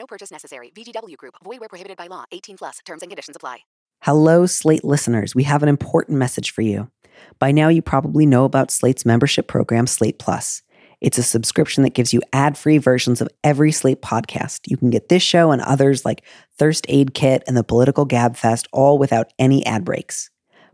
No purchase necessary. VGW Group. Void where prohibited by law. 18 plus. Terms and conditions apply. Hello, Slate listeners. We have an important message for you. By now, you probably know about Slate's membership program, Slate Plus. It's a subscription that gives you ad free versions of every Slate podcast. You can get this show and others like Thirst Aid Kit and the Political Gab Fest all without any ad breaks.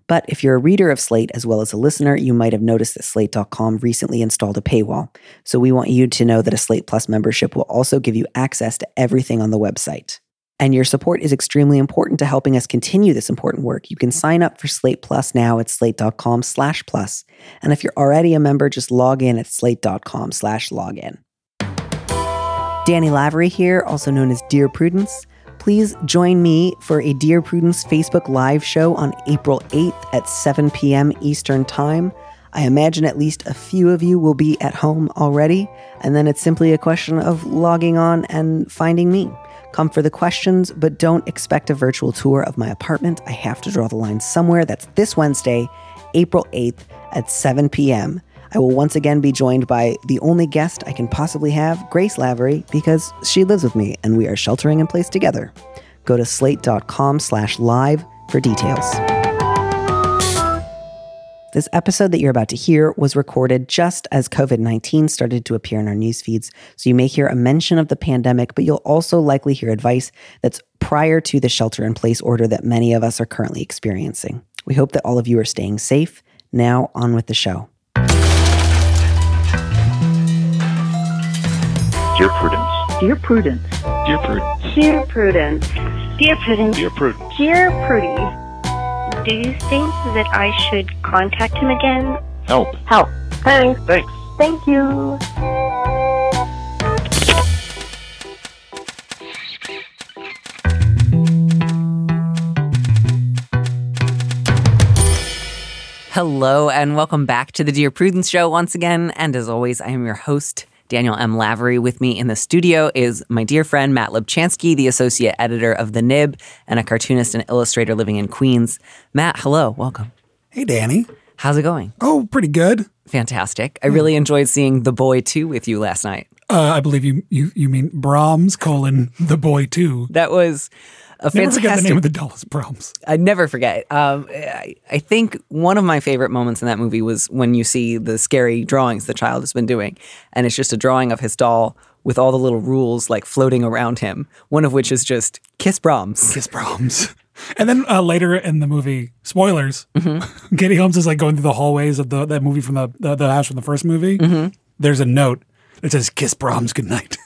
But if you're a reader of Slate as well as a listener, you might have noticed that Slate.com recently installed a paywall. So we want you to know that a Slate Plus membership will also give you access to everything on the website. And your support is extremely important to helping us continue this important work. You can sign up for Slate Plus now at slate.com slash plus. And if you're already a member, just log in at slate.com slash login. Danny Lavery here, also known as Dear Prudence. Please join me for a Dear Prudence Facebook Live show on April 8th at 7 p.m. Eastern Time. I imagine at least a few of you will be at home already, and then it's simply a question of logging on and finding me. Come for the questions, but don't expect a virtual tour of my apartment. I have to draw the line somewhere. That's this Wednesday, April 8th at 7 p.m. I will once again be joined by the only guest I can possibly have, Grace Lavery, because she lives with me and we are sheltering in place together. Go to slate.com slash live for details. This episode that you're about to hear was recorded just as COVID 19 started to appear in our news feeds. So you may hear a mention of the pandemic, but you'll also likely hear advice that's prior to the shelter in place order that many of us are currently experiencing. We hope that all of you are staying safe. Now, on with the show. Dear Prudence. Dear Prudence. Dear Prudence. Dear Prudence. Dear Prudence. Dear Prudence. Dear Prudy. Do you think that I should contact him again? Help. Help. Thanks. Thanks. Thank you. Hello, and welcome back to the Dear Prudence Show once again. And as always, I am your host, Daniel M. Lavery. With me in the studio is my dear friend Matt Lubchansky, the associate editor of The Nib and a cartoonist and illustrator living in Queens. Matt, hello, welcome. Hey, Danny. How's it going? Oh, pretty good. Fantastic. I really enjoyed seeing The Boy 2 with you last night. Uh, I believe you, you you mean Brahms colon the boy too. That was a Never fantastic. forget the name of the doll is Brahms. I never forget. Um, I, I think one of my favorite moments in that movie was when you see the scary drawings the child has been doing, and it's just a drawing of his doll with all the little rules like floating around him. One of which is just kiss Brahms. Kiss Brahms. And then uh, later in the movie, spoilers, Mm-hmm. Katie Holmes is like going through the hallways of the that movie from the the, the house from the first movie. Mm-hmm. There's a note that says "Kiss Brahms goodnight."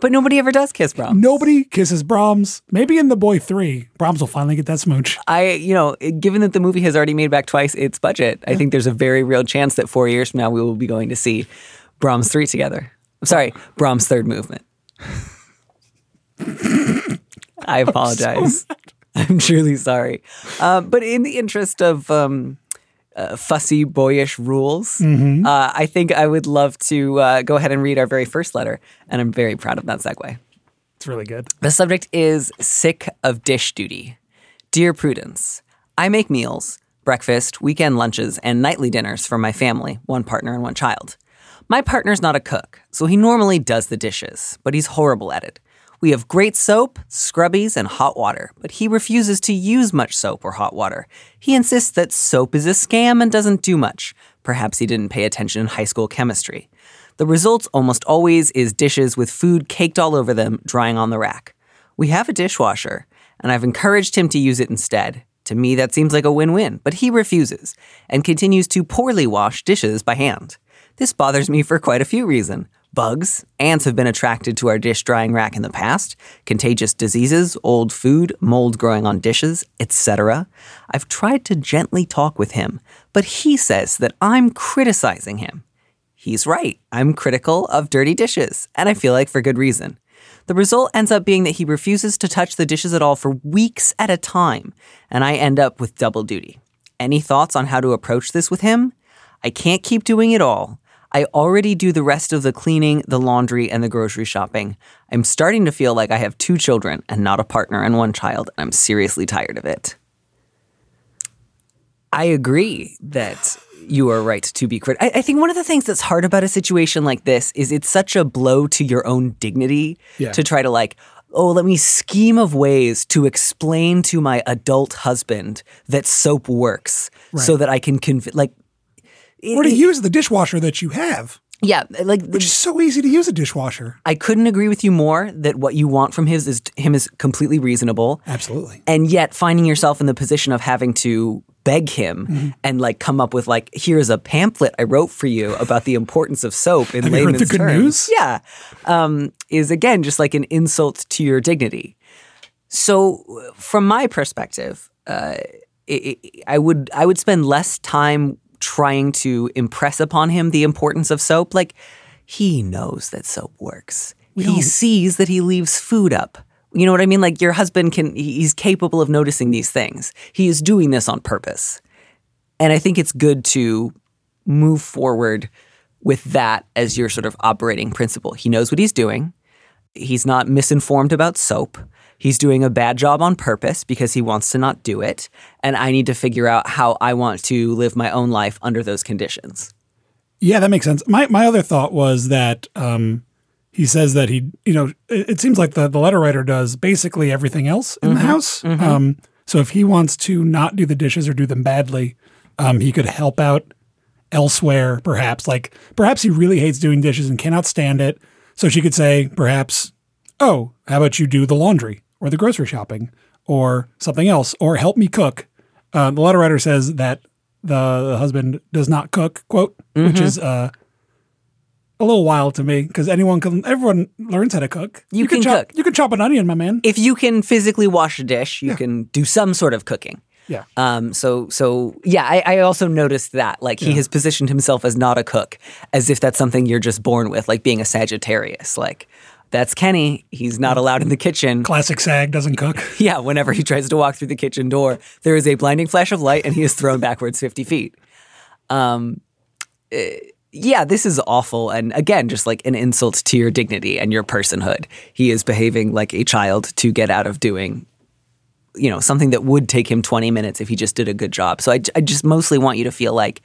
But nobody ever does kiss Brahms. Nobody kisses Brahms. Maybe in The Boy Three, Brahms will finally get that smooch. I, you know, given that the movie has already made back twice its budget, I think there's a very real chance that four years from now we will be going to see Brahms 3 together. I'm sorry, Brahms' third movement. I apologize. I'm truly sorry. Um, but in the interest of um, uh, fussy, boyish rules, uh, I think I would love to uh, go ahead and read our very first letter. And I'm very proud of that segue. It's really good. The subject is sick of dish duty. Dear Prudence, I make meals, breakfast, weekend lunches, and nightly dinners for my family, one partner and one child. My partner's not a cook, so he normally does the dishes, but he's horrible at it. We have great soap, scrubbies, and hot water, but he refuses to use much soap or hot water. He insists that soap is a scam and doesn't do much. Perhaps he didn't pay attention in high school chemistry. The result almost always is dishes with food caked all over them, drying on the rack. We have a dishwasher, and I've encouraged him to use it instead. To me, that seems like a win win, but he refuses and continues to poorly wash dishes by hand. This bothers me for quite a few reasons. Bugs, ants have been attracted to our dish drying rack in the past, contagious diseases, old food, mold growing on dishes, etc. I've tried to gently talk with him, but he says that I'm criticizing him. He's right. I'm critical of dirty dishes, and I feel like for good reason. The result ends up being that he refuses to touch the dishes at all for weeks at a time, and I end up with double duty. Any thoughts on how to approach this with him? I can't keep doing it all. I already do the rest of the cleaning, the laundry, and the grocery shopping. I'm starting to feel like I have two children and not a partner and one child, and I'm seriously tired of it. I agree that you are right to be critical. I, I think one of the things that's hard about a situation like this is it's such a blow to your own dignity Yeah. to try to like, oh, let me scheme of ways to explain to my adult husband that soap works so that I can conv- like. It- Or to it- use the dishwasher that you have, yeah, like which is so easy to use a dishwasher. I couldn't agree with you more that what you want from his is him is completely reasonable. Absolutely. and yet finding yourself in the position of having to beg him Mm-hmm. and like come up with like here's a pamphlet I wrote for you about the importance of soap in Have you heard layman's the good terms. news? Yeah, um, is again just like an insult to your dignity. So, from my perspective, uh, i i I would I would spend less time trying to impress upon him the importance of soap. Like he knows that soap works. he sees that he leaves food up. You know what I mean? Like your husband can, he's capable of noticing these things. He is doing this on purpose. And I think it's good to move forward with that as your sort of operating principle. He knows what he's doing. He's not misinformed about soap. He's doing a bad job on purpose because he wants to not do it. And I need to figure out how I want to live my own life under those conditions. Yeah, that makes sense. My my other thought was that um, he says that he, you know, it, it seems like the the letter writer does basically everything else in the house. Um, so if he wants to not do the dishes or do them badly, um, he could help out elsewhere. Perhaps, like perhaps he really hates doing dishes and cannot stand it. So she could say, perhaps, oh, how about you do the laundry or the grocery shopping or something else or help me cook. Uh, the letter writer says that the, the husband does not cook, quote, which Mm-hmm. is uh, a little wild to me because anyone can, everyone learns how to cook. You can chop, cook. You can chop an onion, my man. If you can physically wash a dish, you can do some sort of cooking. Yeah. Um, so, so yeah, I, I also noticed that, like, he has positioned himself as not a cook, as if that's something you're just born with, like being a Sagittarius. Like, that's Kenny. He's not allowed in the kitchen. Classic sag doesn't cook. Yeah, whenever he tries to walk through the kitchen door, there is a blinding flash of light and he is thrown backwards 50 feet. Um, eh, yeah, this is awful. And again, just like an insult to your dignity and your personhood. He is behaving like a child to get out of doing, you know, something that would take him 20 minutes if he just did a good job. So I, I just mostly want you to feel like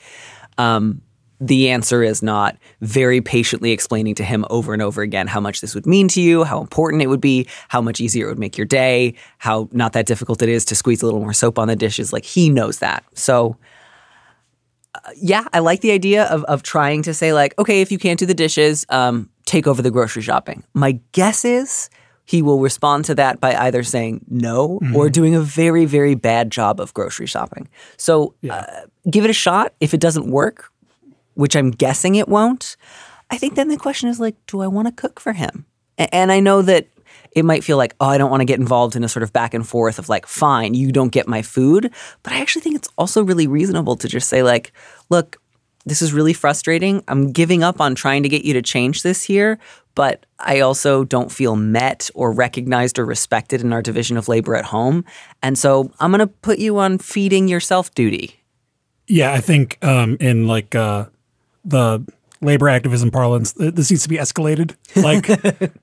um, the answer is not very patiently explaining to him over and over again how much this would mean to you, how important it would be, how much easier it would make your day, how not that difficult it is to squeeze a little more soap on the dishes. Like he knows that. So, uh, yeah, I like the idea of, of trying to say, like, okay, if you can't do the dishes, um, take over the grocery shopping. My guess is he will respond to that by either saying no or doing a very, very bad job of grocery shopping. So uh, give it a shot. If it doesn't work, which I'm guessing it won't, I think then the question is like, do I want to cook for him? A- And I know that it might feel like, oh, I don't want to get involved in a sort of back and forth of like, fine, you don't get my food. But I actually think it's also really reasonable to just say, like, look, this is really frustrating. I'm giving up on trying to get you to change this here, but I also don't feel met or recognized or respected in our division of labor at home. And so I'm going to put you on feeding yourself duty. Yeah, I think um, in like uh, the labor activism parlance, this needs to be escalated. Like,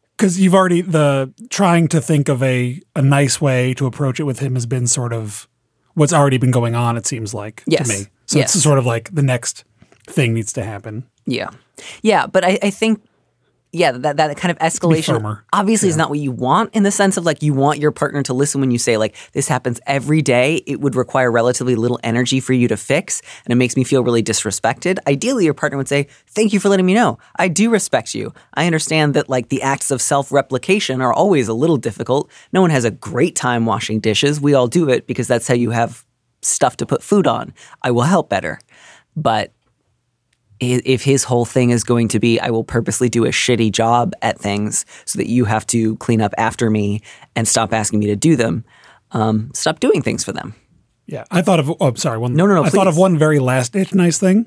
because you've already the trying to think of a a nice way to approach it with him has been sort of what's already been going on. It seems like Yes. to me. So Yes. it's sort of like the next thing needs to happen. Yeah. Yeah. But I, I think, yeah, that, that kind of escalation obviously is not what you want in the sense of like you want your partner to listen when you say, like, this happens every day. It would require relatively little energy for you to fix. And it makes me feel really disrespected. Ideally, your partner would say, Thank you for letting me know. I do respect you. I understand that like the acts of self replication are always a little difficult. No one has a great time washing dishes. We all do it because that's how you have stuff to put food on. I will help better. But if his whole thing is going to be, I will purposely do a shitty job at things so that you have to clean up after me and stop asking me to do them, um, stop doing things for them. Yeah, I thought of. Oh, sorry. One. No, no, no, I thought of one very last ditch nice thing,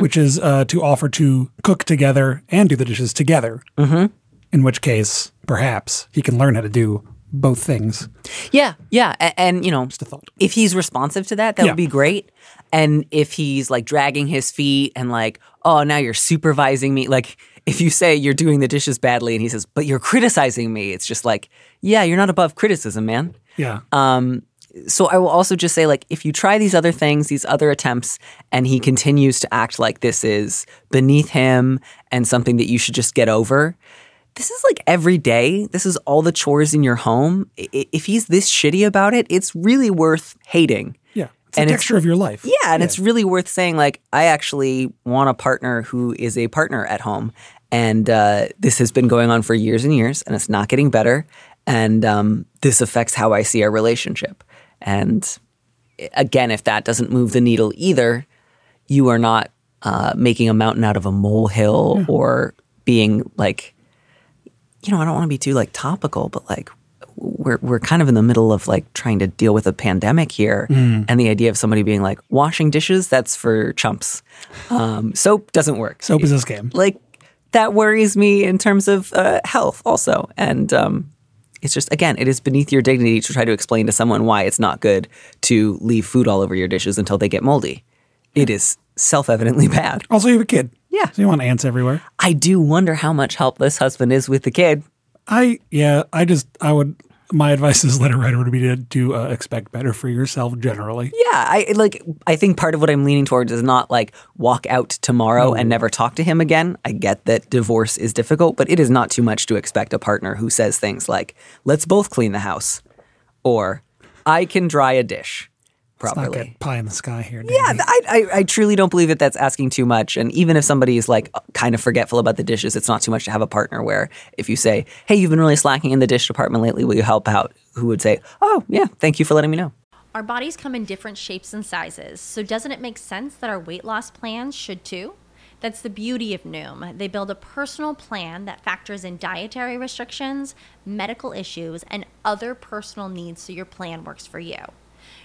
which is uh, to offer to cook together and do the dishes together. Mm-hmm. In which case, perhaps he can learn how to do both things. Yeah, yeah, and, and you know, Just a thought. if he's responsive to that, that Yeah. would be great. And if he's like dragging his feet and like, oh, now you're supervising me, like if you say you're doing the dishes badly and he says, but you're criticizing me, it's just like, yeah, you're not above criticism, man. Yeah. Um, so I will also just say, like, if you try these other things, these other attempts, and he continues to act like this is beneath him and something that you should just get over, this is like every day. This is all the chores in your home. If he's this shitty about it, it's really worth hating. Yeah. It's and texture of your life. Yeah, and it's really worth saying, like, I actually want a partner who is a partner at home. And uh, this has been going on for years and years, and it's not getting better. And um, this affects how I see our relationship. And again, if that doesn't move the needle either, you are not uh, making a mountain out of a molehill or being like, you know, I don't want to be too like topical, but like we're we're kind of in the middle of like trying to deal with a pandemic here, and the idea of somebody being like washing dishes that's for chumps. Um, soap doesn't work. Soap is a scam. like that worries me in terms of uh, health also, and um, it's just again, it is beneath your dignity to try to explain to someone why it's not good to leave food all over your dishes until they get moldy. It is self-evidently bad. Also, you have a kid. Yeah. So you want ants everywhere. I do wonder how much help this husband is with the kid. I, yeah, I just, I would, my advice as a letter writer would be to, to uh, expect better for yourself generally. Yeah, I like. I think part of what I'm leaning towards is not like walk out tomorrow and never talk to him again. I get that divorce is difficult, but it is not too much to expect a partner who says things like, "Let's both clean the house," or "I can dry a dish properly." get pie in the sky here. Yeah, Danny. th- I, I, I truly don't believe that that's asking too much. And even if somebody is like kind of forgetful about the dishes, it's not too much to have a partner where if you say, "Hey, you've been really slacking in the dish department lately. Will you help out?" Who would say, "Oh, yeah, thank you for letting me know." Our bodies come in different shapes and sizes, so doesn't it make sense that our weight loss plans should too? That's the beauty of Noom. They build a personal plan that factors in dietary restrictions, medical issues, and other personal needs so your plan works for you.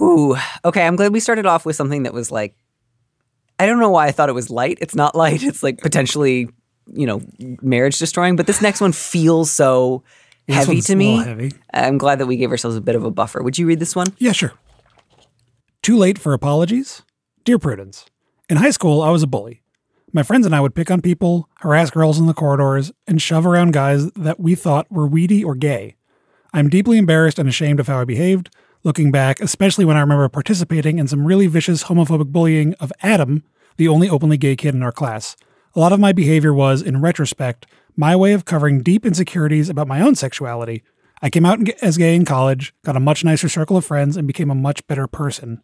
Ooh, okay. I'm glad we started off with something that was like, I don't know why I thought it was light. It's not light. It's like potentially, you know, marriage destroying. But this next one feels so This heavy one's to a me. little heavy. I'm glad that we gave ourselves a bit of a buffer. Would you read this one? Yeah, sure. Too late for apologies? Dear Prudence, in high school, I was a bully. My friends and I would pick on people, harass girls in the corridors, and shove around guys that we thought were weedy or gay. I'm deeply embarrassed and ashamed of how I behaved, looking back, especially when I remember participating in some really vicious homophobic bullying of Adam, the only openly gay kid in our class. A lot of my behavior was, in retrospect, my way of covering deep insecurities about my own sexuality. I came out as gay in college, got a much nicer circle of friends, and became a much better person.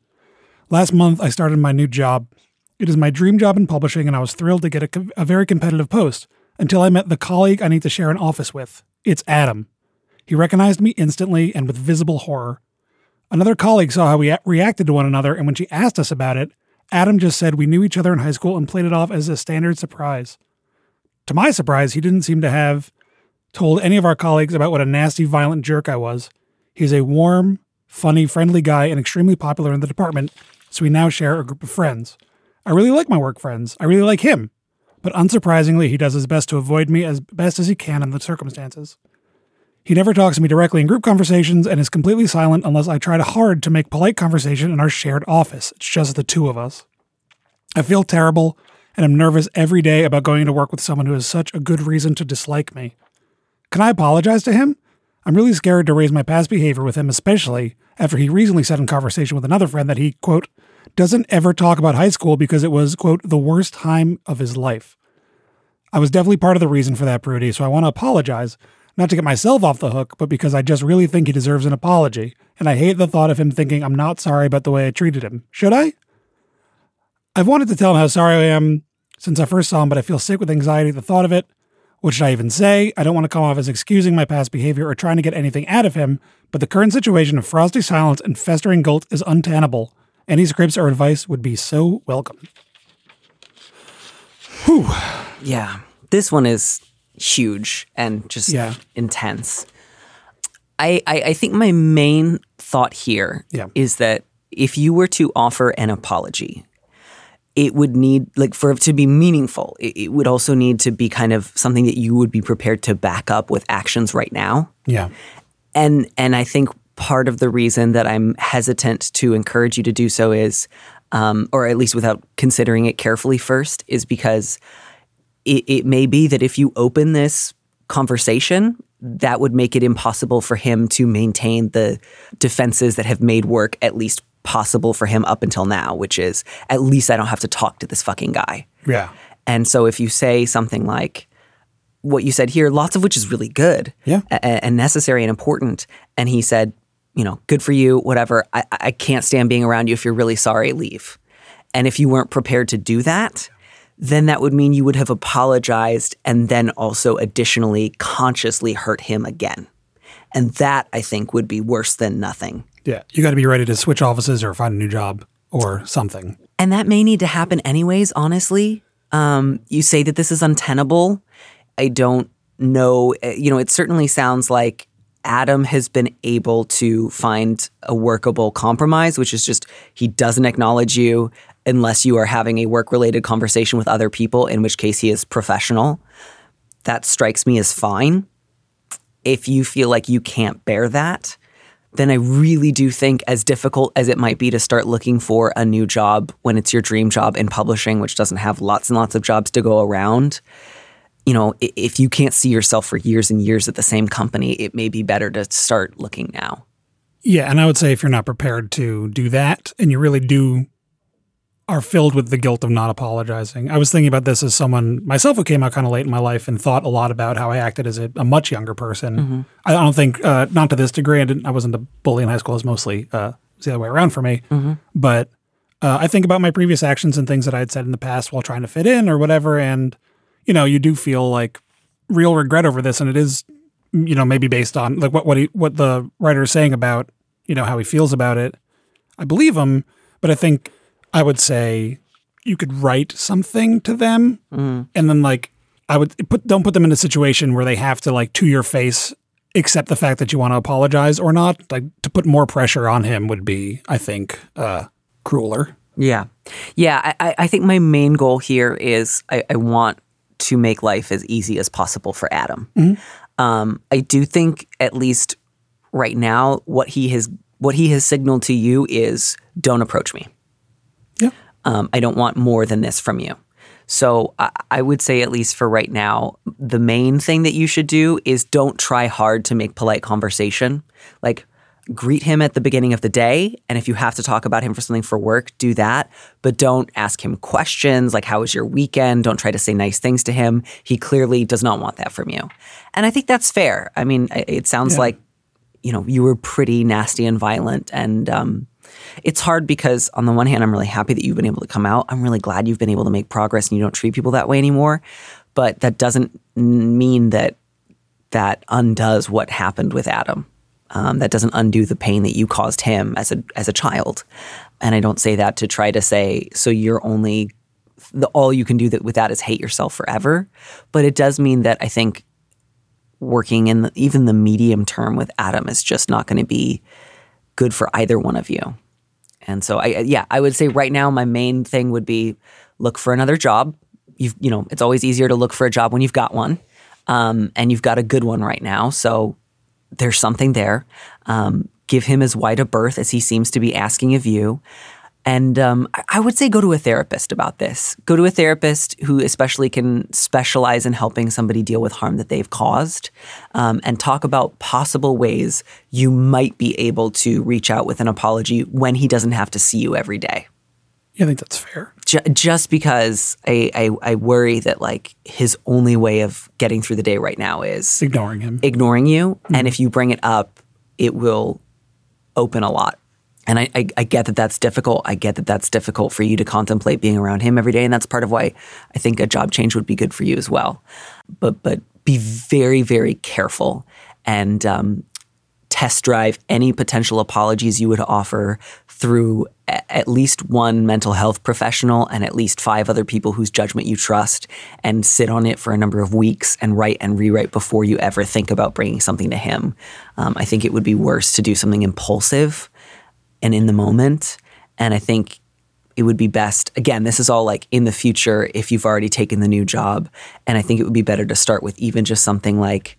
Last month, I started my new job. It is my dream job in publishing, and I was thrilled to get a, a very competitive post until I met the colleague I need to share an office with. It's Adam. He recognized me instantly and with visible horror. Another colleague saw how we reacted to one another, and when she asked us about it, Adam just said we knew each other in high school and played it off as a standard surprise. To my surprise, he didn't seem to have told any of our colleagues about what a nasty, violent jerk I was. He's a warm, funny, friendly guy and extremely popular in the department, so we now share a group of friends. I really like my work friends. I really like him. But unsurprisingly, he does his best to avoid me as best as he can in the circumstances. He never talks to me directly in group conversations and is completely silent unless I try hard to make polite conversation in our shared office. It's just the two of us. I feel terrible and am nervous every day about going to work with someone who has such a good reason to dislike me. Can I apologize to him? I'm really scared to raise my past behavior with him, especially after he recently said in conversation with another friend that he, quote, doesn't ever talk about high school because it was, quote, the worst time of his life. I was definitely part of the reason for that, Prudy, so I want to apologize. Not to get myself off the hook, but because I just really think he deserves an apology. And I hate the thought of him thinking I'm not sorry about the way I treated him. Should I? I've wanted to tell him how sorry I am since I first saw him, but I feel sick with anxiety at the thought of it. What should I even say? I don't want to come off as excusing my past behavior or trying to get anything out of him, but the current situation of frosty silence and festering guilt is untenable. Any scripts or advice would be so welcome. Whew. Yeah. This one is huge and just Yeah. intense. I, I, I think my main thought here is Yeah. that if you were to offer an apology, it would need like for it to be meaningful, it, it would also need to be kind of something that you would be prepared to back up with actions right now. Yeah. And and I think part of the reason that I'm hesitant to encourage you to do so is, um, or at least without considering it carefully first, is because it, it may be that if you open this conversation, that would make it impossible for him to maintain the defenses that have made work at least possible for him up until now, which is at least I don't have to talk to this fucking guy. Yeah. And so if you say something like what you said here, lots of which is really good Yeah. a- and necessary and important, and he said, you know, good for you, whatever. I, I can't stand being around you. If you're really sorry, leave. And if you weren't prepared to do that, then that would mean you would have apologized and then also additionally consciously hurt him again. And that I think would be worse than nothing. Yeah. You got to be ready to switch offices or find a new job or something. And that may need to happen anyways, honestly. Um, you say that this is untenable. I don't know. Uh, You know, it certainly sounds like Adam has been able to find a workable compromise, which is just he doesn't acknowledge you unless you are having a work related conversation with other people, in which case he is professional. That strikes me as fine. If you feel like you can't bear that, then I really do think, as difficult as it might be to start looking for a new job when it's your dream job in publishing, which doesn't have lots and lots of jobs to go around, you know, if you can't see yourself for years and years at the same company, it may be better to start looking now. Yeah, and I would say if you're not prepared to do that and you really do are filled with the guilt of not apologizing. I was thinking about this as someone myself who came out kind of late in my life and thought a lot about how I acted as a, a much younger person. I don't think uh, not to this degree. I didn't. I wasn't a bully in high school. It was mostly uh, it was the other way around for me. But uh, I think about my previous actions and things that I had said in the past while trying to fit in or whatever, and you know, you do feel like real regret over this, and it is you know maybe based on like what what he what the writer is saying about you know how he feels about it. I believe him, but I think I would say you could write something to them, and then like I would put don't put them in a situation where they have to like to your face accept the fact that you want to apologize or not. Like to put more pressure on him would be, I think, uh, crueler. Yeah. Yeah. I, I- I think my main goal here is I, I want to make life as easy as possible for Adam. Um, I do think, at least right now, what he has what he has signaled to you is don't approach me. Yeah. Um, I don't want more than this from you. So I, I would say, at least for right now, the main thing that you should do is don't try hard to make polite conversation. Like, greet him at the beginning of the day. And if you have to talk about him for something for work, do that. But don't ask him questions like, How was your weekend? Don't try to say nice things to him. He clearly does not want that from you. And I think that's fair. I mean, it- sounds like, you know, you were pretty nasty and violent. And, um, it's hard because on the one hand, I'm really happy that you've been able to come out. I'm really glad you've been able to make progress and you don't treat people that way anymore. But that doesn't mean that that undoes what happened with Adam. Um, that doesn't undo the pain that you caused him as a as a child. And I don't say that to try to say so you're only the all you can do that with that is hate yourself forever. But it does mean that I think working in the, even the medium term with Adam is just not going to be good for either one of you. And so I yeah, I would say right now my main thing would be look for another job. You've you know, it's always easier to look for a job when you've got one. Um, and you've got a good one right now. So there's something there. Um, give him as wide a berth as he seems to be asking of you. And um, I- would say go to a therapist about this. Go to a therapist who especially can specialize in helping somebody deal with harm that they've caused um, and talk about possible ways you might be able to reach out with an apology when he doesn't have to see you every day. Yeah, I think that's fair. Ju- just because I, I I worry that like his only way of getting through the day right now is Ignoring him. ignoring you, and if you bring it up, it will open a lot. And I, I, I get that that's difficult. I get that that's difficult for you to contemplate being around him every day, and that's part of why I think a job change would be good for you as well. But but be very very careful and um, test drive any potential apologies you would offer through at least one mental health professional and at least five other people whose judgment you trust and sit on it for a number of weeks and write and rewrite before you ever think about bringing something to him. Um, I think it would be worse to do something impulsive and in the moment. And I think it would be best, again, this is all like in the future if you've already taken the new job. And I think it would be better to start with even just something like,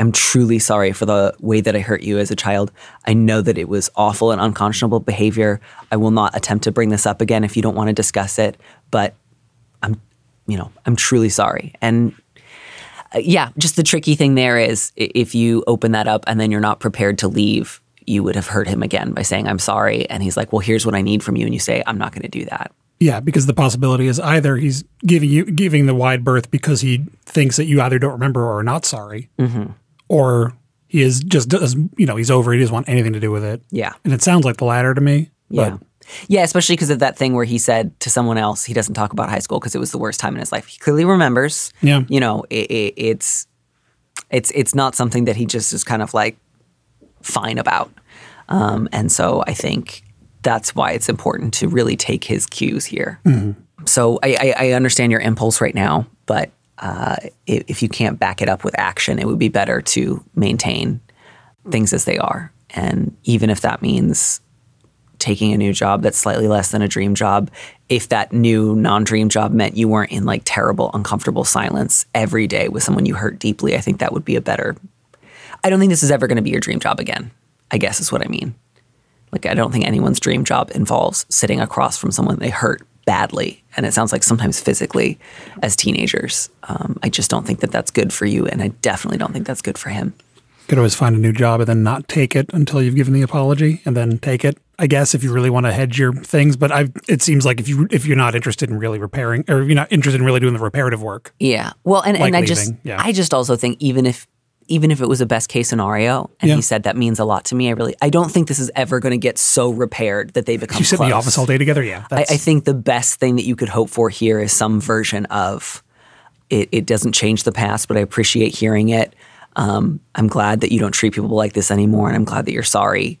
I'm truly sorry for the way that I hurt you as a child. I know that it was awful and unconscionable behavior. I will not attempt to bring this up again if you don't want to discuss it, but I'm, you know, I'm truly sorry. And uh, yeah, just the tricky thing there is if you open that up and then you're not prepared to leave, you would have hurt him again by saying, I'm sorry. And he's like, Well, here's what I need from you. And you say, I'm not going to do that. Yeah, because the possibility is either he's giving you giving the wide berth because he thinks that you either don't remember or are not sorry, or he is just does you know he's over. He doesn't want anything to do with it. Yeah. and it sounds like the latter to me. Yeah. Yeah, especially because of that thing where he said to someone else he doesn't talk about high school because it was the worst time in his life. He clearly remembers. Yeah. You know, it, it, it's it's it's not something that he just is kind of like fine about. Um, and so I think that's why it's important to really take his cues here. So I, I, I understand your impulse right now, but uh, if, you can't back it up with action, it would be better to maintain things as they are. And even if that means taking a new job that's slightly less than a dream job, if that new non dream job meant you weren't in like terrible, uncomfortable silence every day with someone you hurt deeply, I think that would be a better. I don't think this is ever going to be your dream job again, I guess is what I mean. Like, I don't think anyone's dream job involves sitting across from someone they hurt badly. And it sounds like sometimes physically as teenagers. Um, I just don't think that that's good for you. And I definitely don't think that's good for him. could always find a new job and then not take it until you've given the apology, and then take it. I guess if you really want to hedge your things, but I it seems like if you if you're not interested in really repairing or if you're not interested in really doing the reparative work, Yeah. Well, and, and Like I just yeah. I just also think even if even if it was a best case scenario and Yeah. he said that means a lot to me, I really I don't think this is ever going to get so repaired that they become you sit in the office all day together. Yeah, I, I think the best thing that you could hope for here is some version of it, it doesn't change the past, but I appreciate hearing it. Um, I'm glad that you don't treat people like this anymore, and I'm glad that you're sorry.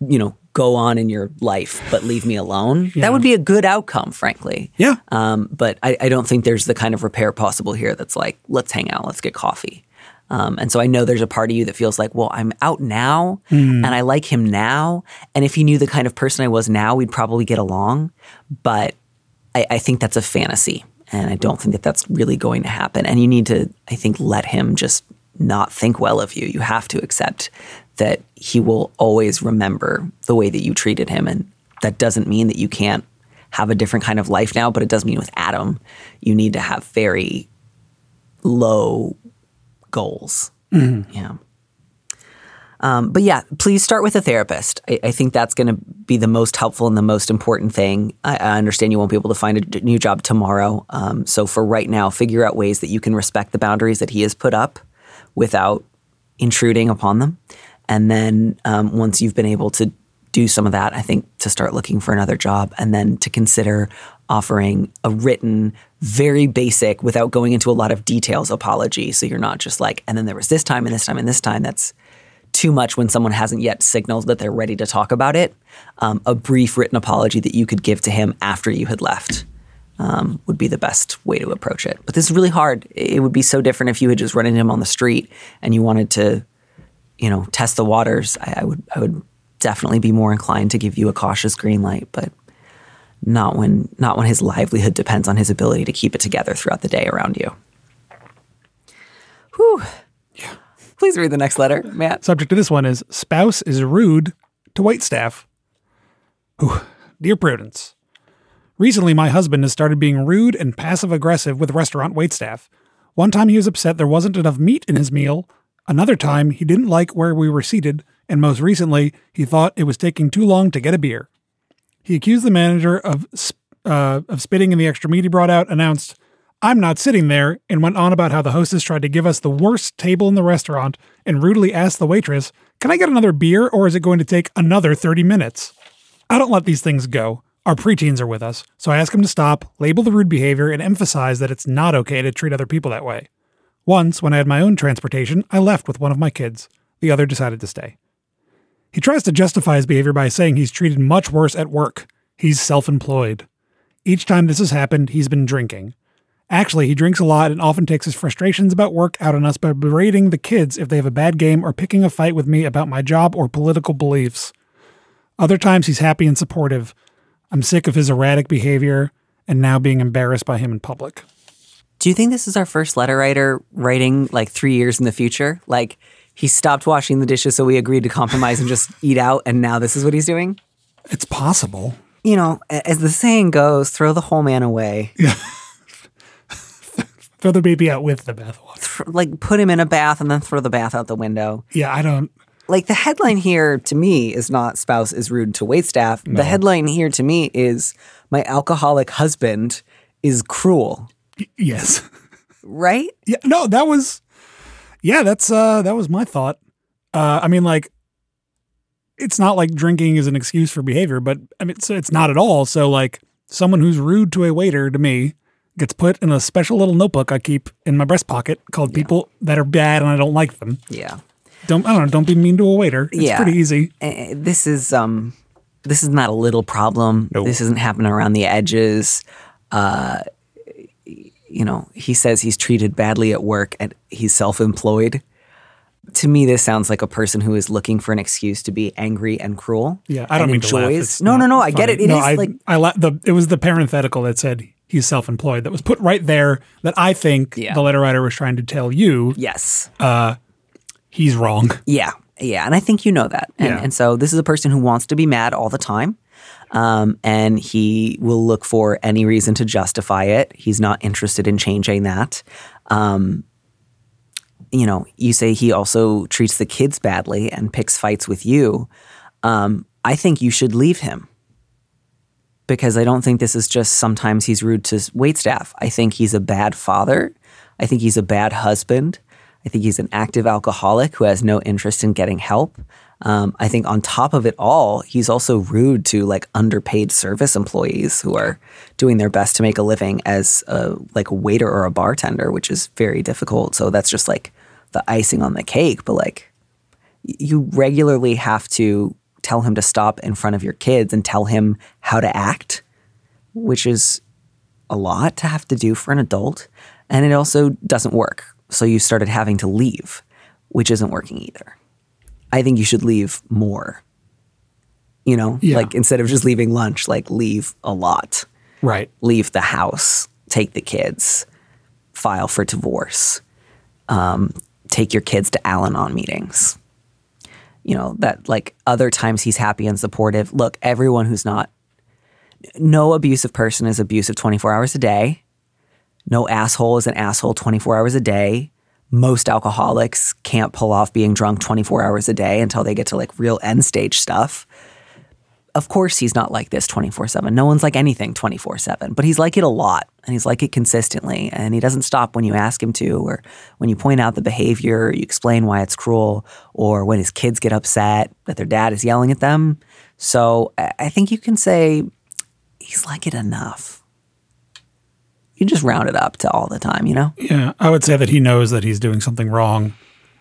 You know, go on in your life, but leave me alone. That would be a good outcome, frankly. Yeah. Um, but I, I don't think there's the kind of repair possible here that's like, let's hang out, let's get coffee. Um, and so I know there's a part of you that feels like, well, I'm out now and I like him now. And if he knew the kind of person I was now, we'd probably get along. But I, I think that's a fantasy. And I don't think that that's really going to happen. And you need to, I think, let him just not think well of you. You have to accept that he will always remember the way that you treated him. And that doesn't mean that you can't have a different kind of life now, but it does mean with Adam, you need to have very low goals. Yeah. Um, but yeah, please start with a therapist. I, I think that's going to be the most helpful and the most important thing. I, I understand you won't be able to find a d- new job tomorrow. Um, so for right now, figure out ways that you can respect the boundaries that he has put up without intruding upon them. And then um, once you've been able to do some of that, I think to start looking for another job and then to consider offering a written, very basic, without going into a lot of details apology. So you're not just like, and then there was this time and this time and this time. That's too much when someone hasn't yet signaled that they're ready to talk about it. Um, a brief written apology that you could give to him after you had left um, would be the best way to approach it. But this is really hard. It would be so different if you had just run into him on the street and you wanted to, you know, test the waters. I, I would, I would definitely be more inclined to give you a cautious green light, but not when, not when his livelihood depends on his ability to keep it together throughout the day around you. Whew. Yeah. Please read the next letter, Matt. Subject to this one is spouse is rude to waitstaff. Ooh, dear Prudence, recently my husband has started being rude and passive aggressive with restaurant waitstaff. One time he was upset there wasn't enough meat in his meal. Another time he didn't like where we were seated, and most recently he thought it was taking too long to get a beer. He accused the manager of uh, of spitting in the extra meat he brought out, announced, I'm not sitting there, and went on about how the hostess tried to give us the worst table in the restaurant and rudely asked the waitress, Can I get another beer or is it going to take another 30 minutes? I don't let these things go. Our preteens are with us, so I ask him to stop, label the rude behavior, and emphasize that it's not okay to treat other people that way. Once, when I had my own transportation, I left with one of my kids. The other decided to stay. He tries to justify his behavior by saying he's treated much worse at work. He's self employed. Each time this has happened, he's been drinking. Actually, he drinks a lot and often takes his frustrations about work out on us by berating the kids if they have a bad game or picking a fight with me about my job or political beliefs. Other times, he's happy and supportive. I'm sick of his erratic behavior and now being embarrassed by him in public. Do you think this is our first letter writer writing like three years in the future? Like he stopped washing the dishes, so we agreed to compromise and just eat out, and now this is what he's doing? It's possible. You know, as the saying goes, throw the whole man away. Yeah. Throw the baby out with the bathwater. Th- Like put him in a bath and then throw the bath out the window. Yeah, I don't. Like the headline here to me is not spouse is rude to waitstaff. The headline here to me is my alcoholic husband is cruel. Yes. Right? Yeah, no, that was yeah, that's uh that was my thought. Uh I mean like it's not like drinking is an excuse for behavior, but I mean it's, it's not at all. So like someone who's rude to a waiter to me gets put in a special little notebook I keep in my breast pocket called people that are bad and I don't like them. Yeah. Don't I don't know, don't be mean to a waiter. It's Yeah. pretty easy. Uh, this is um this is not a little problem. This isn't happening around the edges. Uh you know, he says he's treated badly at work and he's self-employed. To me, this sounds like a person who is looking for an excuse to be angry and cruel. Yeah, I don't mean to laugh. enjoys. It's no, no, no. I get funny. it. It is no, I, like I la- the it was the parenthetical that said he's self-employed that was put right there that I think Yeah. the letter writer was trying to tell you yes, uh, he's wrong. yeah, yeah, and I think you know that. And, Yeah. and so this is a person who wants to be mad all the time, um, and he will look for any reason to justify it. He's not interested in changing that. Um, you know, you say he also treats the kids badly and picks fights with you. Um, I think you should leave him because I don't think this is just sometimes he's rude to waitstaff. I think he's a bad father. I think he's a bad husband. I think he's an active alcoholic who has no interest in getting help. Um, I think on top of it all, he's also rude to like underpaid service employees who are doing their best to make a living as a like a waiter or a bartender, which is very difficult. So that's just like the icing on the cake. But like you regularly have to tell him to stop in front of your kids and tell him how to act, which is a lot to have to do for an adult. And it also doesn't work. So you started having to leave, which isn't working either. I think you should leave more. You know, Yeah. like instead of just leaving lunch, like leave a lot. Right. Leave the house, take the kids, file for divorce, um, take your kids to Al Anon meetings. You know, that like other times he's happy and supportive. Look, everyone who's not, no abusive person is abusive 24 hours a day. No asshole is an asshole 24 hours a day. Most alcoholics can't pull off being drunk 24 hours a day until they get to like real end stage stuff. Of course, he's not like this 24 7. No one's like anything 24 7, but he's like it a lot and he's like it consistently. And he doesn't stop when you ask him to, or when you point out the behavior, or you explain why it's cruel, or when his kids get upset that their dad is yelling at them. So I think you can say he's like it enough. You just round it up to all the time, you know? Yeah, I would say that he knows that he's doing something wrong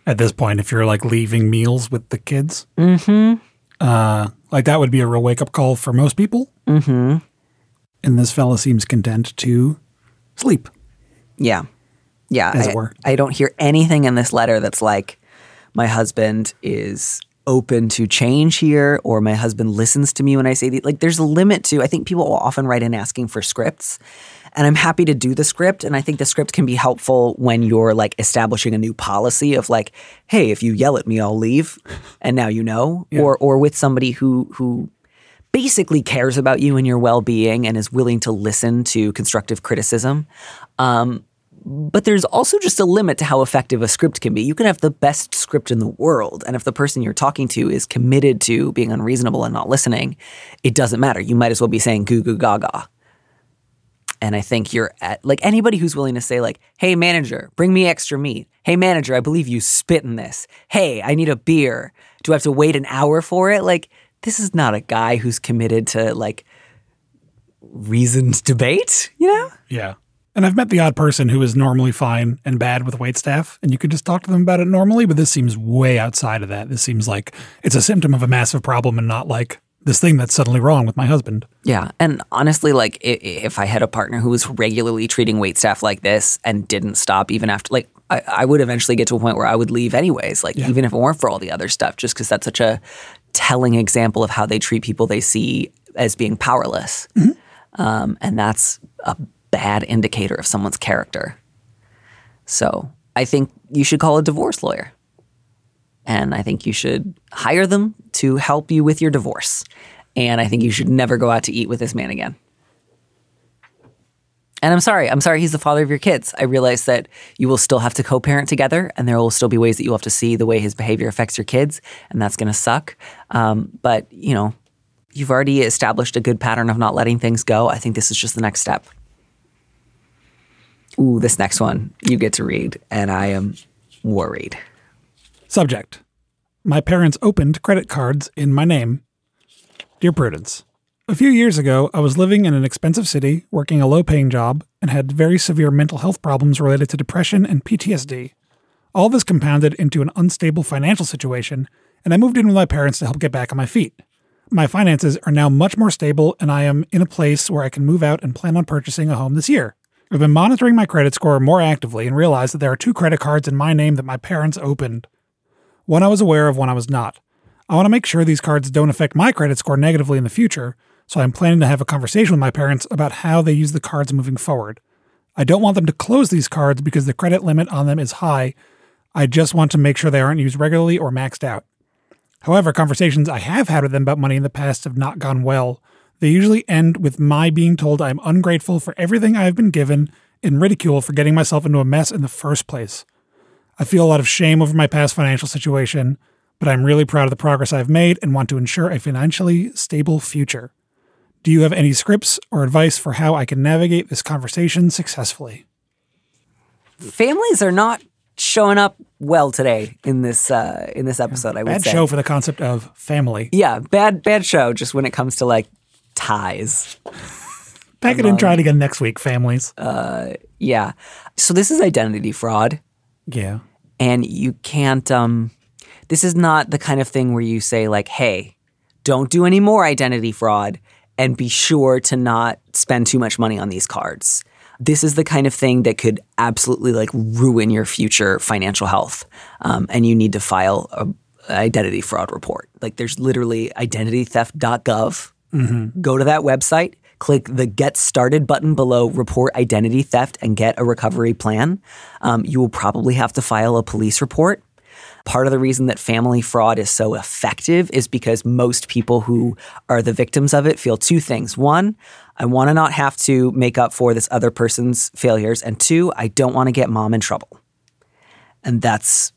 at this point. If you're like leaving meals with the kids, mm-hmm. uh, like that would be a real wake up call for most people. Mm-hmm. And this fella seems content to sleep. Yeah. Yeah. As I, it were. I don't hear anything in this letter that's like, my husband is open to change here, or my husband listens to me when I say the Like, there's a limit to, I think people will often write in asking for scripts. And I'm happy to do the script. And I think the script can be helpful when you're like establishing a new policy of like, hey, if you yell at me, I'll leave. And now you know. Or or with somebody who who basically cares about you and your well-being and is willing to listen to constructive criticism. Um, but there's also just a limit to how effective a script can be. You can have the best script in the world, and if the person you're talking to is committed to being unreasonable and not listening, it doesn't matter. You might as well be saying goo goo gaga. And I think you're at like anybody who's willing to say, like, hey, manager, bring me extra meat. Hey, manager, I believe you spit in this. Hey, I need a beer. Do I have to wait an hour for it? Like, this is not a guy who's committed to like reasoned debate, you know? Yeah. And I've met the odd person who is normally fine and bad with wait staff, and you could just talk to them about it normally, but this seems way outside of that. This seems like it's a symptom of a massive problem and not like this thing that's suddenly wrong with my husband. Yeah. And honestly, like if I had a partner who was regularly treating wait staff like this and didn't stop even after, like, I, I would eventually get to a point where I would leave anyways, like, even if it weren't for all the other stuff, just because that's such a telling example of how they treat people they see as being powerless. Um, and that's a bad indicator of someone's character. So I think you should call a divorce lawyer. And I think you should hire them to help you with your divorce. And I think you should never go out to eat with this man again. And I'm sorry, I'm sorry he's the father of your kids. I realize that you will still have to co parent together, and there will still be ways that you'll have to see the way his behavior affects your kids, and that's going to suck. Um, but, you know, you've already established a good pattern of not letting things go. I think this is just the next step. Ooh, this next one you get to read, and I am worried. Subject My parents opened credit cards in my name. Dear Prudence, a few years ago, I was living in an expensive city, working a low paying job, and had very severe mental health problems related to depression and PTSD. All this compounded into an unstable financial situation, and I moved in with my parents to help get back on my feet. My finances are now much more stable, and I am in a place where I can move out and plan on purchasing a home this year. I've been monitoring my credit score more actively and realized that there are two credit cards in my name that my parents opened. One I was aware of, one I was not. I want to make sure these cards don't affect my credit score negatively in the future, so I'm planning to have a conversation with my parents about how they use the cards moving forward. I don't want them to close these cards because the credit limit on them is high. I just want to make sure they aren't used regularly or maxed out. However, conversations I have had with them about money in the past have not gone well. They usually end with my being told I am ungrateful for everything I have been given and ridicule for getting myself into a mess in the first place. I feel a lot of shame over my past financial situation, but I'm really proud of the progress I've made and want to ensure a financially stable future. Do you have any scripts or advice for how I can navigate this conversation successfully? Families are not showing up well today in this uh, in this episode. I would Bad say. show for the concept of family. Yeah, bad bad show. Just when it comes to like ties. Pack it in, try it again next week, families. Yeah. So this is identity fraud, yeah. And you can't. Um, this is not the kind of thing where you say like, "Hey, don't do any more identity fraud, and be sure to not spend too much money on these cards." This is the kind of thing that could absolutely like ruin your future financial health, um, and you need to file a identity fraud report. Like, there's literally identitytheft.gov. Go to that website, click the Get Started button below Report Identity Theft and get a recovery plan. Um, you will probably have to file a police report. Part of the reason that family fraud is so effective is because most people who are the victims of it feel two things. One, I want to not have to make up for this other person's failures. And two, I don't want to get mom in trouble. And that's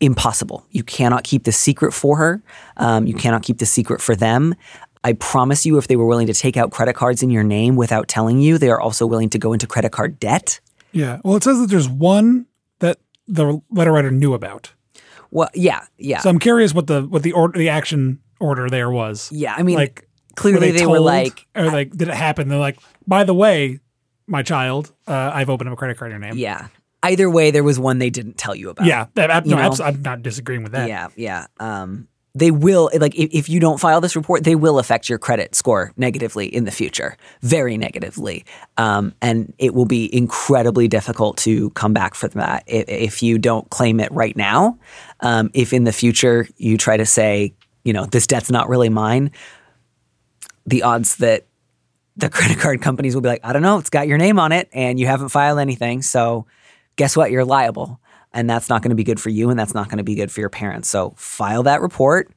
impossible. You cannot keep the secret for her. Um, you cannot keep the secret for them. I promise you, if they were willing to take out credit cards in your name without telling you, they are also willing to go into credit card debt. Yeah. Well, it says that there's one that the letter writer knew about. Well, yeah, yeah, So I'm curious what the what the order the action order there was. yeah. I mean, like clearly were they, were told, like, or like did it happen? They're like, by the way, my child, uh, I've opened up a credit card in your name. yeah. Either way, there was one they didn't tell you about. Yeah, that, You no, know? abs- I'm not disagreeing with that. Yeah, yeah. Um, they will like if, if you don't file this report, they will affect your credit score negatively in the future, very negatively, um, and it will be incredibly difficult to come back from that if, if you don't claim it right now. Um, if in the future you try to say, you know, this debt's not really mine, the odds that the credit card companies will be like, I don't know, it's got your name on it, and you haven't filed anything, so guess what? You're liable. And that's not going to be good for you, and that's not going to be good for your parents. So file that report,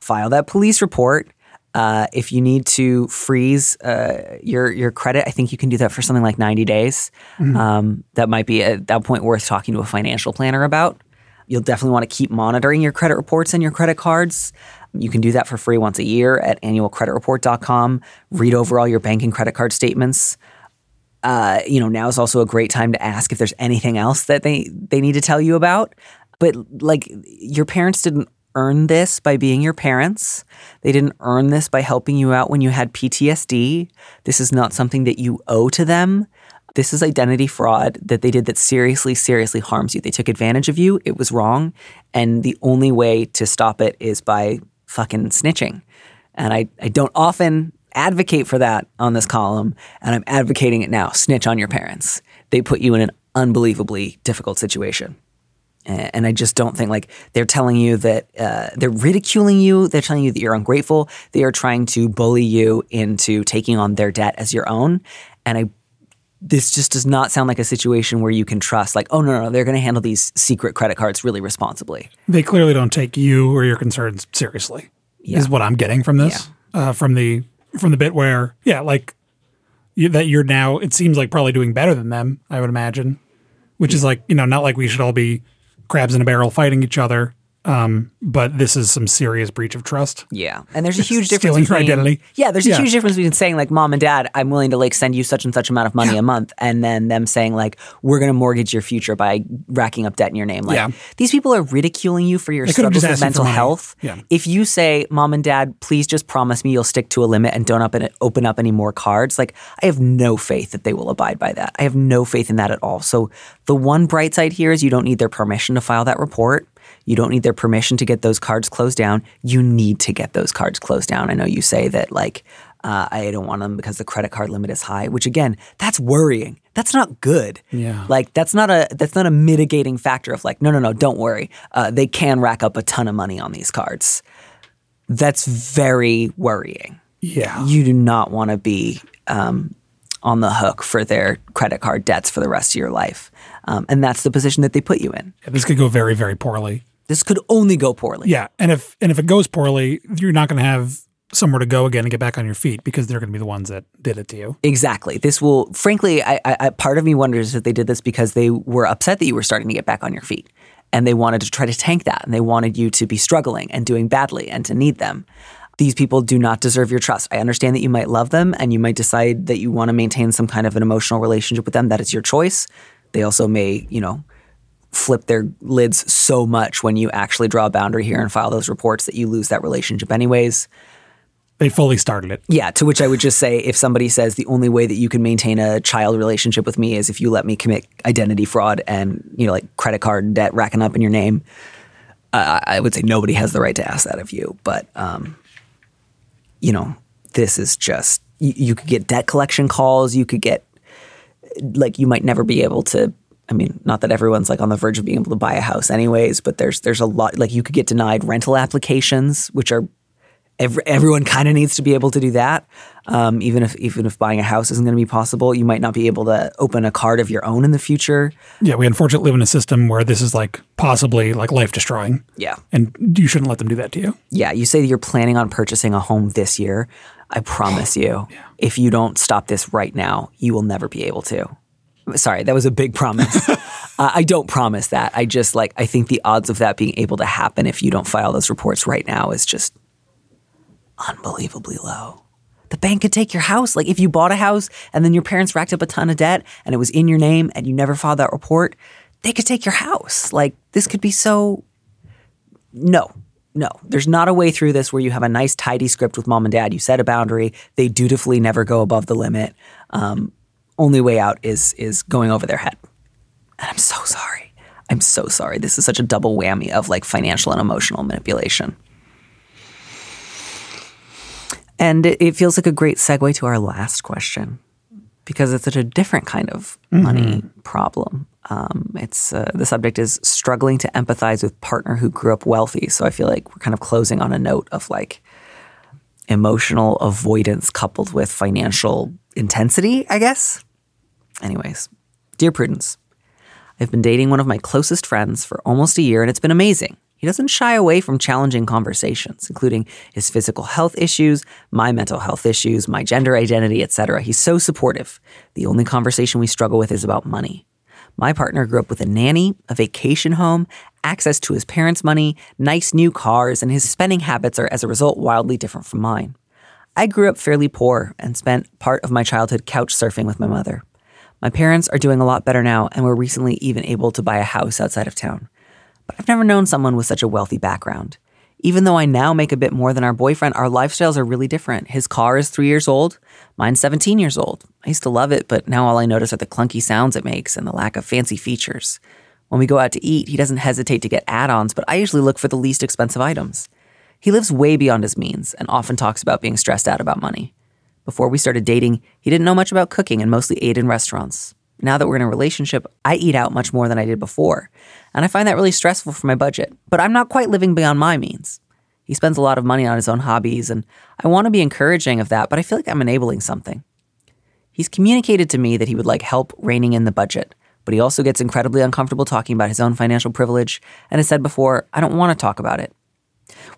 file that police report. Uh, if you need to freeze uh, your your credit, I think you can do that for something like 90 days. Um, that might be at that point worth talking to a financial planner about. You'll definitely want to keep monitoring your credit reports and your credit cards. You can do that for free once a year at annualcreditreport.com. Read over all your bank and credit card statements uh, you know, now is also a great time to ask if there's anything else that they they need to tell you about. But like your parents didn't earn this by being your parents. They didn't earn this by helping you out when you had PTSD. This is not something that you owe to them. This is identity fraud that they did that seriously, seriously harms you. They took advantage of you. It was wrong. And the only way to stop it is by fucking snitching. And I, I don't often advocate for that on this column, and I'm advocating it now. Snitch on your parents. They put you in an unbelievably difficult situation. And I just don't think like they're telling you that uh, they're ridiculing you. They're telling you that you're ungrateful. They are trying to bully you into taking on their debt as your own. And I, this just does not sound like a situation where you can trust. Like, oh no, no, no they're going to handle these secret credit cards really responsibly. They clearly don't take you or your concerns seriously. Yeah. Is what I'm getting from this. Uh, from the from the bit where yeah, like you, that you're now. It seems like probably doing better than them. I would imagine, which is like you know not like we should all be crabs in a barrel fighting each other. Um, but this is some serious breach of trust. Yeah, and there's a huge Stealing difference your between identity. Yeah, there's a Yeah. huge difference between saying like, "Mom and Dad, I'm willing to like send you such and such amount of money a month," and then them saying like, "We're going to mortgage your future by racking up debt in your name." Like Yeah. these people are ridiculing you for your They struggles with mental health. Yeah. If you say, "Mom and Dad, please just promise me you'll stick to a limit and don't up open up any more cards," like I have no faith that they will abide by that. I have no faith in that at all. So the one bright side here is you don't need their permission to file that report. You don't need their permission to get those cards closed down. You need to get those cards closed down. I know you say that, like, uh, I don't want them because the credit card limit is high, which again, that's worrying. That's not good. Yeah. Like, that's not a that's not a mitigating factor of like, no, no, no, don't worry. Uh, they can rack up a ton of money on these cards. That's very worrying. Yeah. You do not want to be um, on the hook for their credit card debts for the rest of your life. Um, and that's the position that they put you in. this could go very very poorly. This could only go poorly. Yeah, and if and if it goes poorly, you're not going to have somewhere to go again and get back on your feet because they're going to be the ones that did it to you. Exactly. This will, frankly, I, I, I- part of me wonders if they did this because they were upset that you were starting to get back on your feet, and they wanted to try to tank that, and they wanted you to be struggling and doing badly and to need them. These people do not deserve your trust. I understand that you might love them and you might decide that you want to maintain some kind of an emotional relationship with them. That is your choice. They also may, you know, flip their lids so much when you actually draw a boundary here and file those reports that you lose that relationship anyways. They fully started it. Yeah, to which I would just say if somebody says the only way that you can maintain a child relationship with me is if you let me commit identity fraud and, you know, like credit card debt racking up in your name, uh, I would say nobody has the right to ask that of you. But, um, you know, this is just, you, you could get debt collection calls. You could get, like, you might never be able to. I mean, not that everyone's like on the verge of being able to buy a house, anyways. But there's there's a lot like you could get denied rental applications, which are every, everyone kind of needs to be able to do that. Um, even if even if buying a house isn't going to be possible, you might not be able to open a card of your own in the future. Yeah, we unfortunately live in a system where this is like possibly like life destroying. Yeah. And you shouldn't let them do that to you. Yeah, you say that you're planning on purchasing a home this year. I promise you, if you don't stop this right now, you will never be able to. Sorry, that was a big promise. uh, I don't promise that. I just like I think the odds of that being able to happen if you don't file those reports right now is just unbelievably low. The bank could take your house. Like if you bought a house and then your parents racked up a ton of debt and it was in your name and you never filed that report, they could take your house. Like this could be so no, no. There's not a way through this where you have a nice, tidy script with mom and dad. You set a boundary. They dutifully never go above the limit. Um, only way out is is going over their head. And I'm so sorry. I'm so sorry. This is such a double whammy of like financial and emotional manipulation. And it, it feels like a great segue to our last question because it's such a different kind of money problem. Um, it's uh, the subject is struggling to empathize with partner who grew up wealthy. So I feel like we're kind of closing on a note of like emotional avoidance coupled with financial intensity, I guess. Anyways, dear Prudence, I've been dating one of my closest friends for almost a year and it's been amazing. He doesn't shy away from challenging conversations, including his physical health issues, my mental health issues, my gender identity, etc. He's so supportive. The only conversation we struggle with is about money. My partner grew up with a nanny, a vacation home, access to his parents' money, nice new cars, and his spending habits are as a result wildly different from mine. I grew up fairly poor and spent part of my childhood couch surfing with my mother. My parents are doing a lot better now, and we're recently even able to buy a house outside of town. But I've never known someone with such a wealthy background. Even though I now make a bit more than our boyfriend, our lifestyles are really different. His car is three years old, mine's 17 years old. I used to love it, but now all I notice are the clunky sounds it makes and the lack of fancy features. When we go out to eat, he doesn't hesitate to get add ons, but I usually look for the least expensive items. He lives way beyond his means and often talks about being stressed out about money. Before we started dating, he didn't know much about cooking and mostly ate in restaurants. Now that we're in a relationship, I eat out much more than I did before, and I find that really stressful for my budget. But I'm not quite living beyond my means. He spends a lot of money on his own hobbies, and I want to be encouraging of that, but I feel like I'm enabling something. He's communicated to me that he would like help reining in the budget, but he also gets incredibly uncomfortable talking about his own financial privilege and has said before, I don't want to talk about it.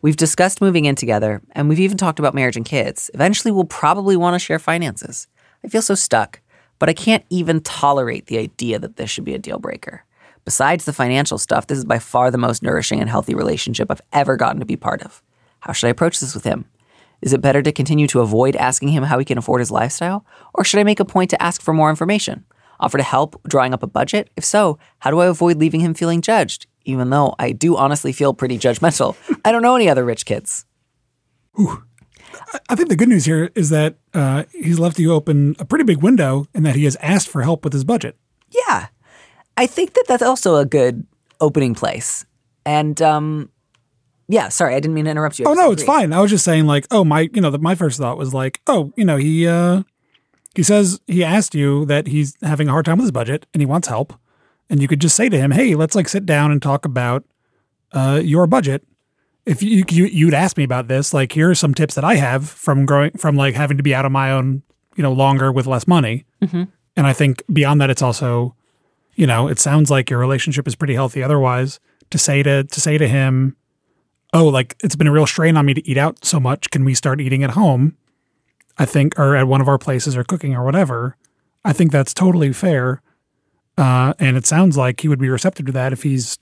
We've discussed moving in together, and we've even talked about marriage and kids. Eventually, we'll probably want to share finances. I feel so stuck, but I can't even tolerate the idea that this should be a deal breaker. Besides the financial stuff, this is by far the most nourishing and healthy relationship I've ever gotten to be part of. How should I approach this with him? Is it better to continue to avoid asking him how he can afford his lifestyle? Or should I make a point to ask for more information? Offer to help drawing up a budget? If so, how do I avoid leaving him feeling judged? Even though I do honestly feel pretty judgmental. I don't know any other rich kids. I think the good news here is that uh, he's left you open a pretty big window and that he has asked for help with his budget. Yeah. I think that that's also a good opening place. And um yeah, sorry, I didn't mean to interrupt you. I Oh no, it's fine. I was just saying, like, oh my, you know, the, my first thought was like, oh, you know, he uh, he says he asked you that he's having a hard time with his budget and he wants help, and you could just say to him, hey, let's like sit down and talk about uh, your budget. If you, you you'd ask me about this, like, here are some tips that I have from growing from like having to be out on my own, you know, longer with less money. Mm-hmm. And I think beyond that, it's also, you know, it sounds like your relationship is pretty healthy. Otherwise, to say to to say to him, "Oh, like it's been a real strain on me to eat out so much. Can we start eating at home?" I think, or at one of our places, or cooking, or whatever. I think that's totally fair, uh, and it sounds like he would be receptive to that if he's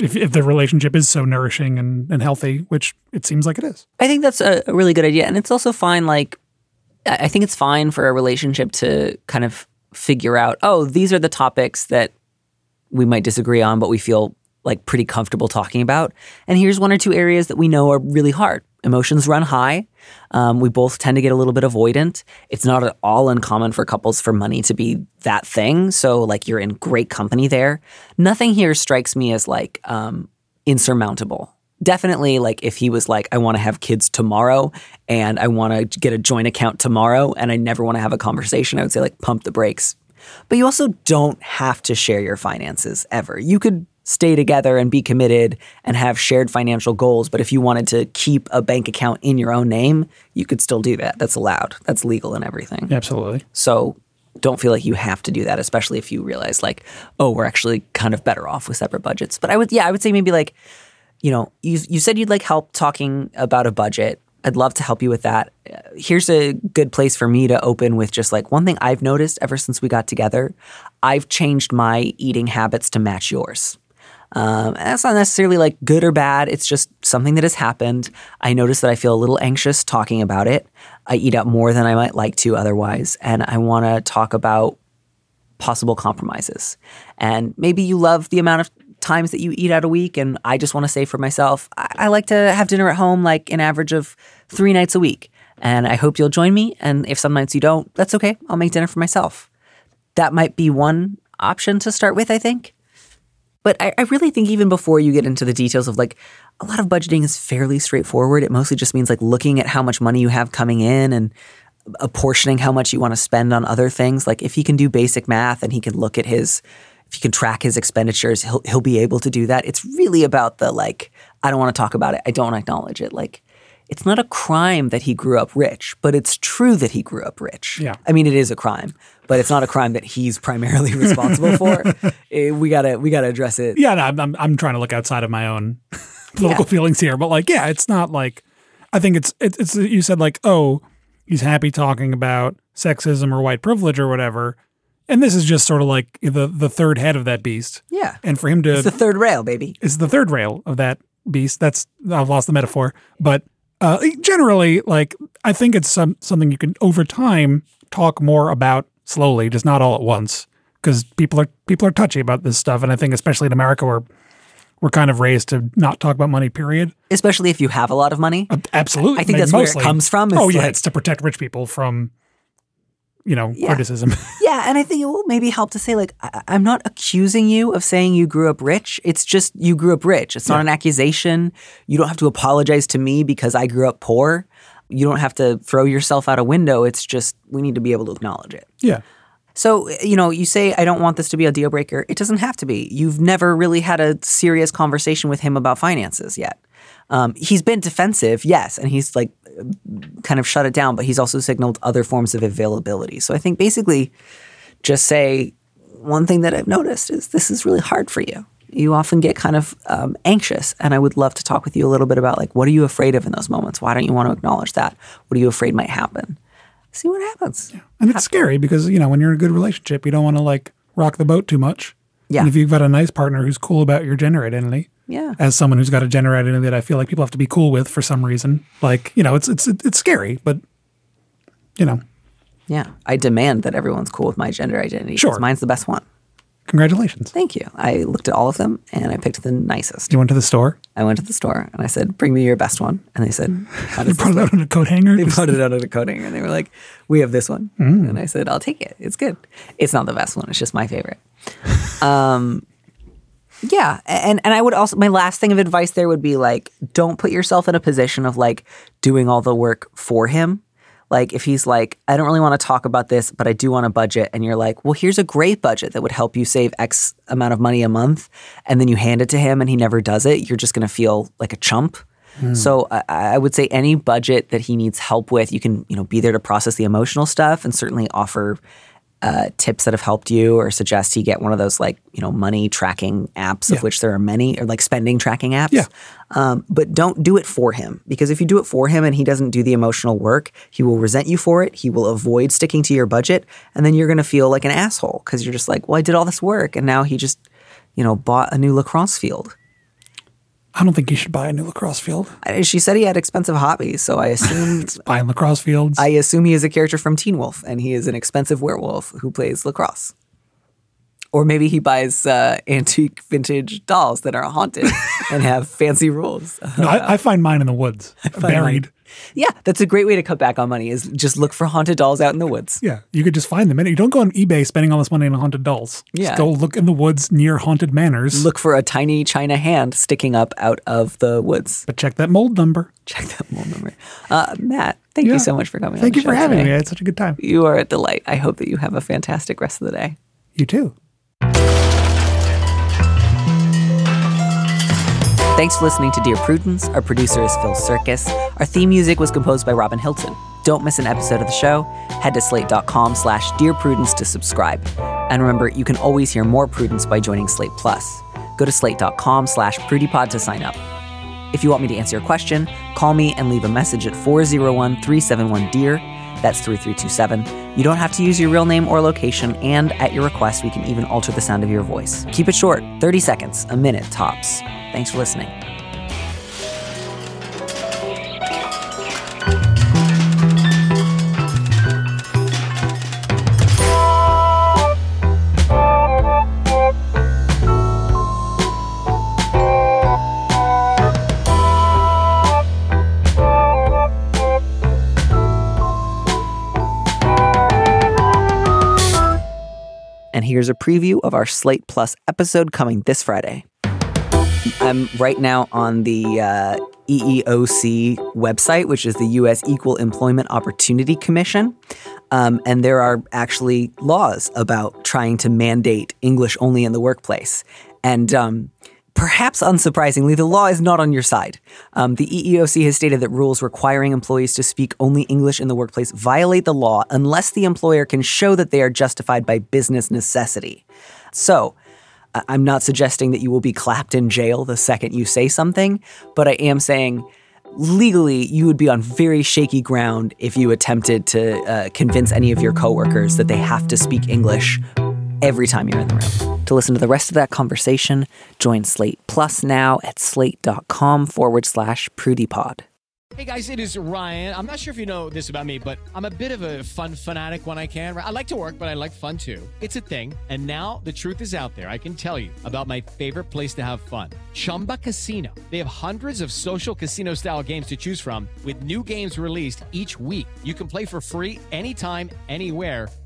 if if the relationship is so nourishing and, and healthy, which it seems like it is. I think that's a, really good idea. And it's also fine, like, I think it's fine for a relationship to kind of figure out, oh, these are the topics that we might disagree on, but we feel like pretty comfortable talking about. And here's one or two areas that we know are really hard. Emotions run high. Um, we both tend to get a little bit avoidant. It's not at all uncommon for couples for money to be that thing. So, like, you're in great company there. Nothing here strikes me as like um, insurmountable. Definitely, like, if he was like, I want to have kids tomorrow and I want to get a joint account tomorrow and I never want to have a conversation, I would say, like, pump the brakes. But you also don't have to share your finances ever. You could stay together and be committed and have shared financial goals. But if you wanted to keep a bank account in your own name, you could still do that. That's allowed, that's legal and everything. Absolutely. So don't feel like you have to do that, especially if you realize, like, oh, we're actually kind of better off with separate budgets. But I would, yeah, I would say maybe like, you know, you, you said you'd like help talking about a budget. I'd love to help you with that. Here's a good place for me to open with just like one thing I've noticed ever since we got together. I've changed my eating habits to match yours. Um, and that's not necessarily like good or bad. It's just something that has happened. I notice that I feel a little anxious talking about it. I eat out more than I might like to otherwise. And I want to talk about possible compromises. And maybe you love the amount of times that you eat out a week. And I just want to say for myself, I, I like to have dinner at home like an average of three nights a week. And I hope you'll join me. And if some nights you don't, that's okay. I'll make dinner for myself. That might be one option to start with, I think. But I, I really think even before you get into the details of like a lot of budgeting is fairly straightforward. It mostly just means like looking at how much money you have coming in and apportioning how much you want to spend on other things. Like if he can do basic math and he can look at his if he can track his expenditures, he'll he'll be able to do that. It's really about the like I don't want to talk about it. I don't acknowledge it. Like it's not a crime that he grew up rich, but it's true that he grew up rich. Yeah. I mean, it is a crime, but it's not a crime that he's primarily responsible for. Eh, we gotta we gotta address it. Yeah, no, I'm, I'm trying to look outside of my own political Yeah. feelings here, but like, yeah, it's not like I think it's it's, it's you said like, oh, he's happy talking about sexism or white privilege or whatever, and this is just sort of like the the third head of that beast, Yeah. and for him to It's the third rail, baby. is the third rail of that beast. That's I've lost the metaphor, but uh, generally, like I think it's some something you can over time talk more about slowly, just not all at once. because people are people are touchy about this stuff, and I think especially in America where we're kind of raised to not talk about money. Period. Especially if you have a lot of money. Absolutely, I think that's where it comes from, Oh yeah, like- it's to protect rich people from, you know, Yeah. criticism. Yeah, and I think it will maybe help to say like I- I'm not accusing you of saying you grew up rich. It's just you grew up rich. It's not an accusation. You don't have to apologize to me because I grew up poor. You don't have to throw yourself out a window. It's just we need to be able to acknowledge it. yeah, So, you know, you say, I don't want this to be a deal breaker. It doesn't have to be. You've never really had a serious conversation with him about finances yet. Um, he's been defensive, yes, and he's like kind of shut it down, but he's also signaled other forms of availability. So I think basically just say, one thing that I've noticed is this is really hard for you. You often get kind of um, anxious, and I would love to talk with you a little bit about like, what are you afraid of in those moments? Why don't you want to acknowledge that? What are you afraid might happen? See what happens. and it's scary because you know when you're in a good relationship, you don't want to like rock the boat too much. Yeah. And if you've got a nice partner who's cool about your gender identity, Yeah. as someone who's got a gender identity that I feel like people have to be cool with for some reason, like you know, it's it's it's scary, but you know, Yeah, I demand that everyone's cool with my gender identity. Sure. mine's the best one. congratulations. Thank you. I looked at all of them and I picked the nicest. You went to the store. I went to the store and I said, "Bring me your best one." And they said, "How They brought it out on a coat hanger. They brought it out on a coat hanger, and they were like, "We have this one." Mm. And I said, "I'll take it. It's good. It's not the best one. It's just my favorite." um, yeah, and and I would also my last thing of advice there would be like, don't put yourself in a position of like doing all the work for him. Like if he's like, I don't really want to talk about this, but I do want a budget, and you're like, well, here's a great budget that would help you save X amount of money a month, and then you hand it to him and he never does it, you're just gonna feel like a chump. Hmm. So I, I would say any budget that he needs help with, you can you know be there to process the emotional stuff and certainly offer uh, tips that have helped you or suggest you get one of those like you know money tracking apps of Yeah. which there are many or like spending tracking apps. Yeah. Um, but don't do it for him because if you do it for him and he doesn't do the emotional work, he will resent you for it. He will avoid sticking to your budget, and then you're going to feel like an asshole because you're just like, well, I did all this work and now he just you know bought a new lacrosse field. I don't think you should buy a new lacrosse field. She said he had expensive hobbies, so I assume Buying lacrosse fields. I assume he is a character from Teen Wolf, and he is an expensive werewolf who plays lacrosse. Or maybe he buys uh, antique vintage dolls that are haunted and have fancy rules. no, I, I find mine in the woods, buried. Yeah, that's a great way to cut back on money. Is just look for haunted dolls out in the woods. Yeah, you could just find them. And you don't go on eBay spending all this money on haunted dolls. Yeah. Just go look in the woods near haunted manors. Look for a tiny china hand sticking up out of the woods. but check that mold number. Check that mold number. Uh, Matt, thank Yeah. you so much for coming. on Thank you for having today. me. I had such a good time. You are a delight. I hope that you have a fantastic rest of the day. You too. Thanks for listening to Dear Prudence. Our producer is Phil Surkis. Our theme music was composed by Robin Hilton. Don't miss an episode of the show. Head to slate.com slash Dear Prudence to subscribe. And remember, you can always hear more Prudence by joining Slate Plus. Go to slate.com slash prudypod to sign up. If you want me to answer your question, call me and leave a message at 401 371 DEAR. That's 3327. You don't have to use your real name or location, and at your request, we can even alter the sound of your voice. Keep it short 30 seconds, a minute tops. Thanks for listening. Here's a preview of our Slate Plus episode coming this Friday. I'm right now on the uh, EEOC website, which is the U.S. Equal Employment Opportunity Commission. Um, and there are actually laws about trying to mandate English only in the workplace. And um, perhaps unsurprisingly, the law is not on your side. Um, the EEOC has stated that rules requiring employees to speak only English in the workplace violate the law unless the employer can show that they are justified by business necessity. So, I'm not suggesting that you will be clapped in jail the second you say something, but I am saying legally you would be on very shaky ground if you attempted to uh, convince any of your coworkers that they have to speak English every time you're in the room. To listen to the rest of that conversation, join Slate Plus now at slate.com forward slash prudypod. Hey guys, it is Ryan. I'm not sure if you know this about me, but I'm a bit of a fun fanatic when I can. I like to work, but I like fun too. It's a thing. And now the truth is out there. I can tell you about my favorite place to have fun Chumba Casino. They have hundreds of social casino style games to choose from, with new games released each week. You can play for free anytime, anywhere.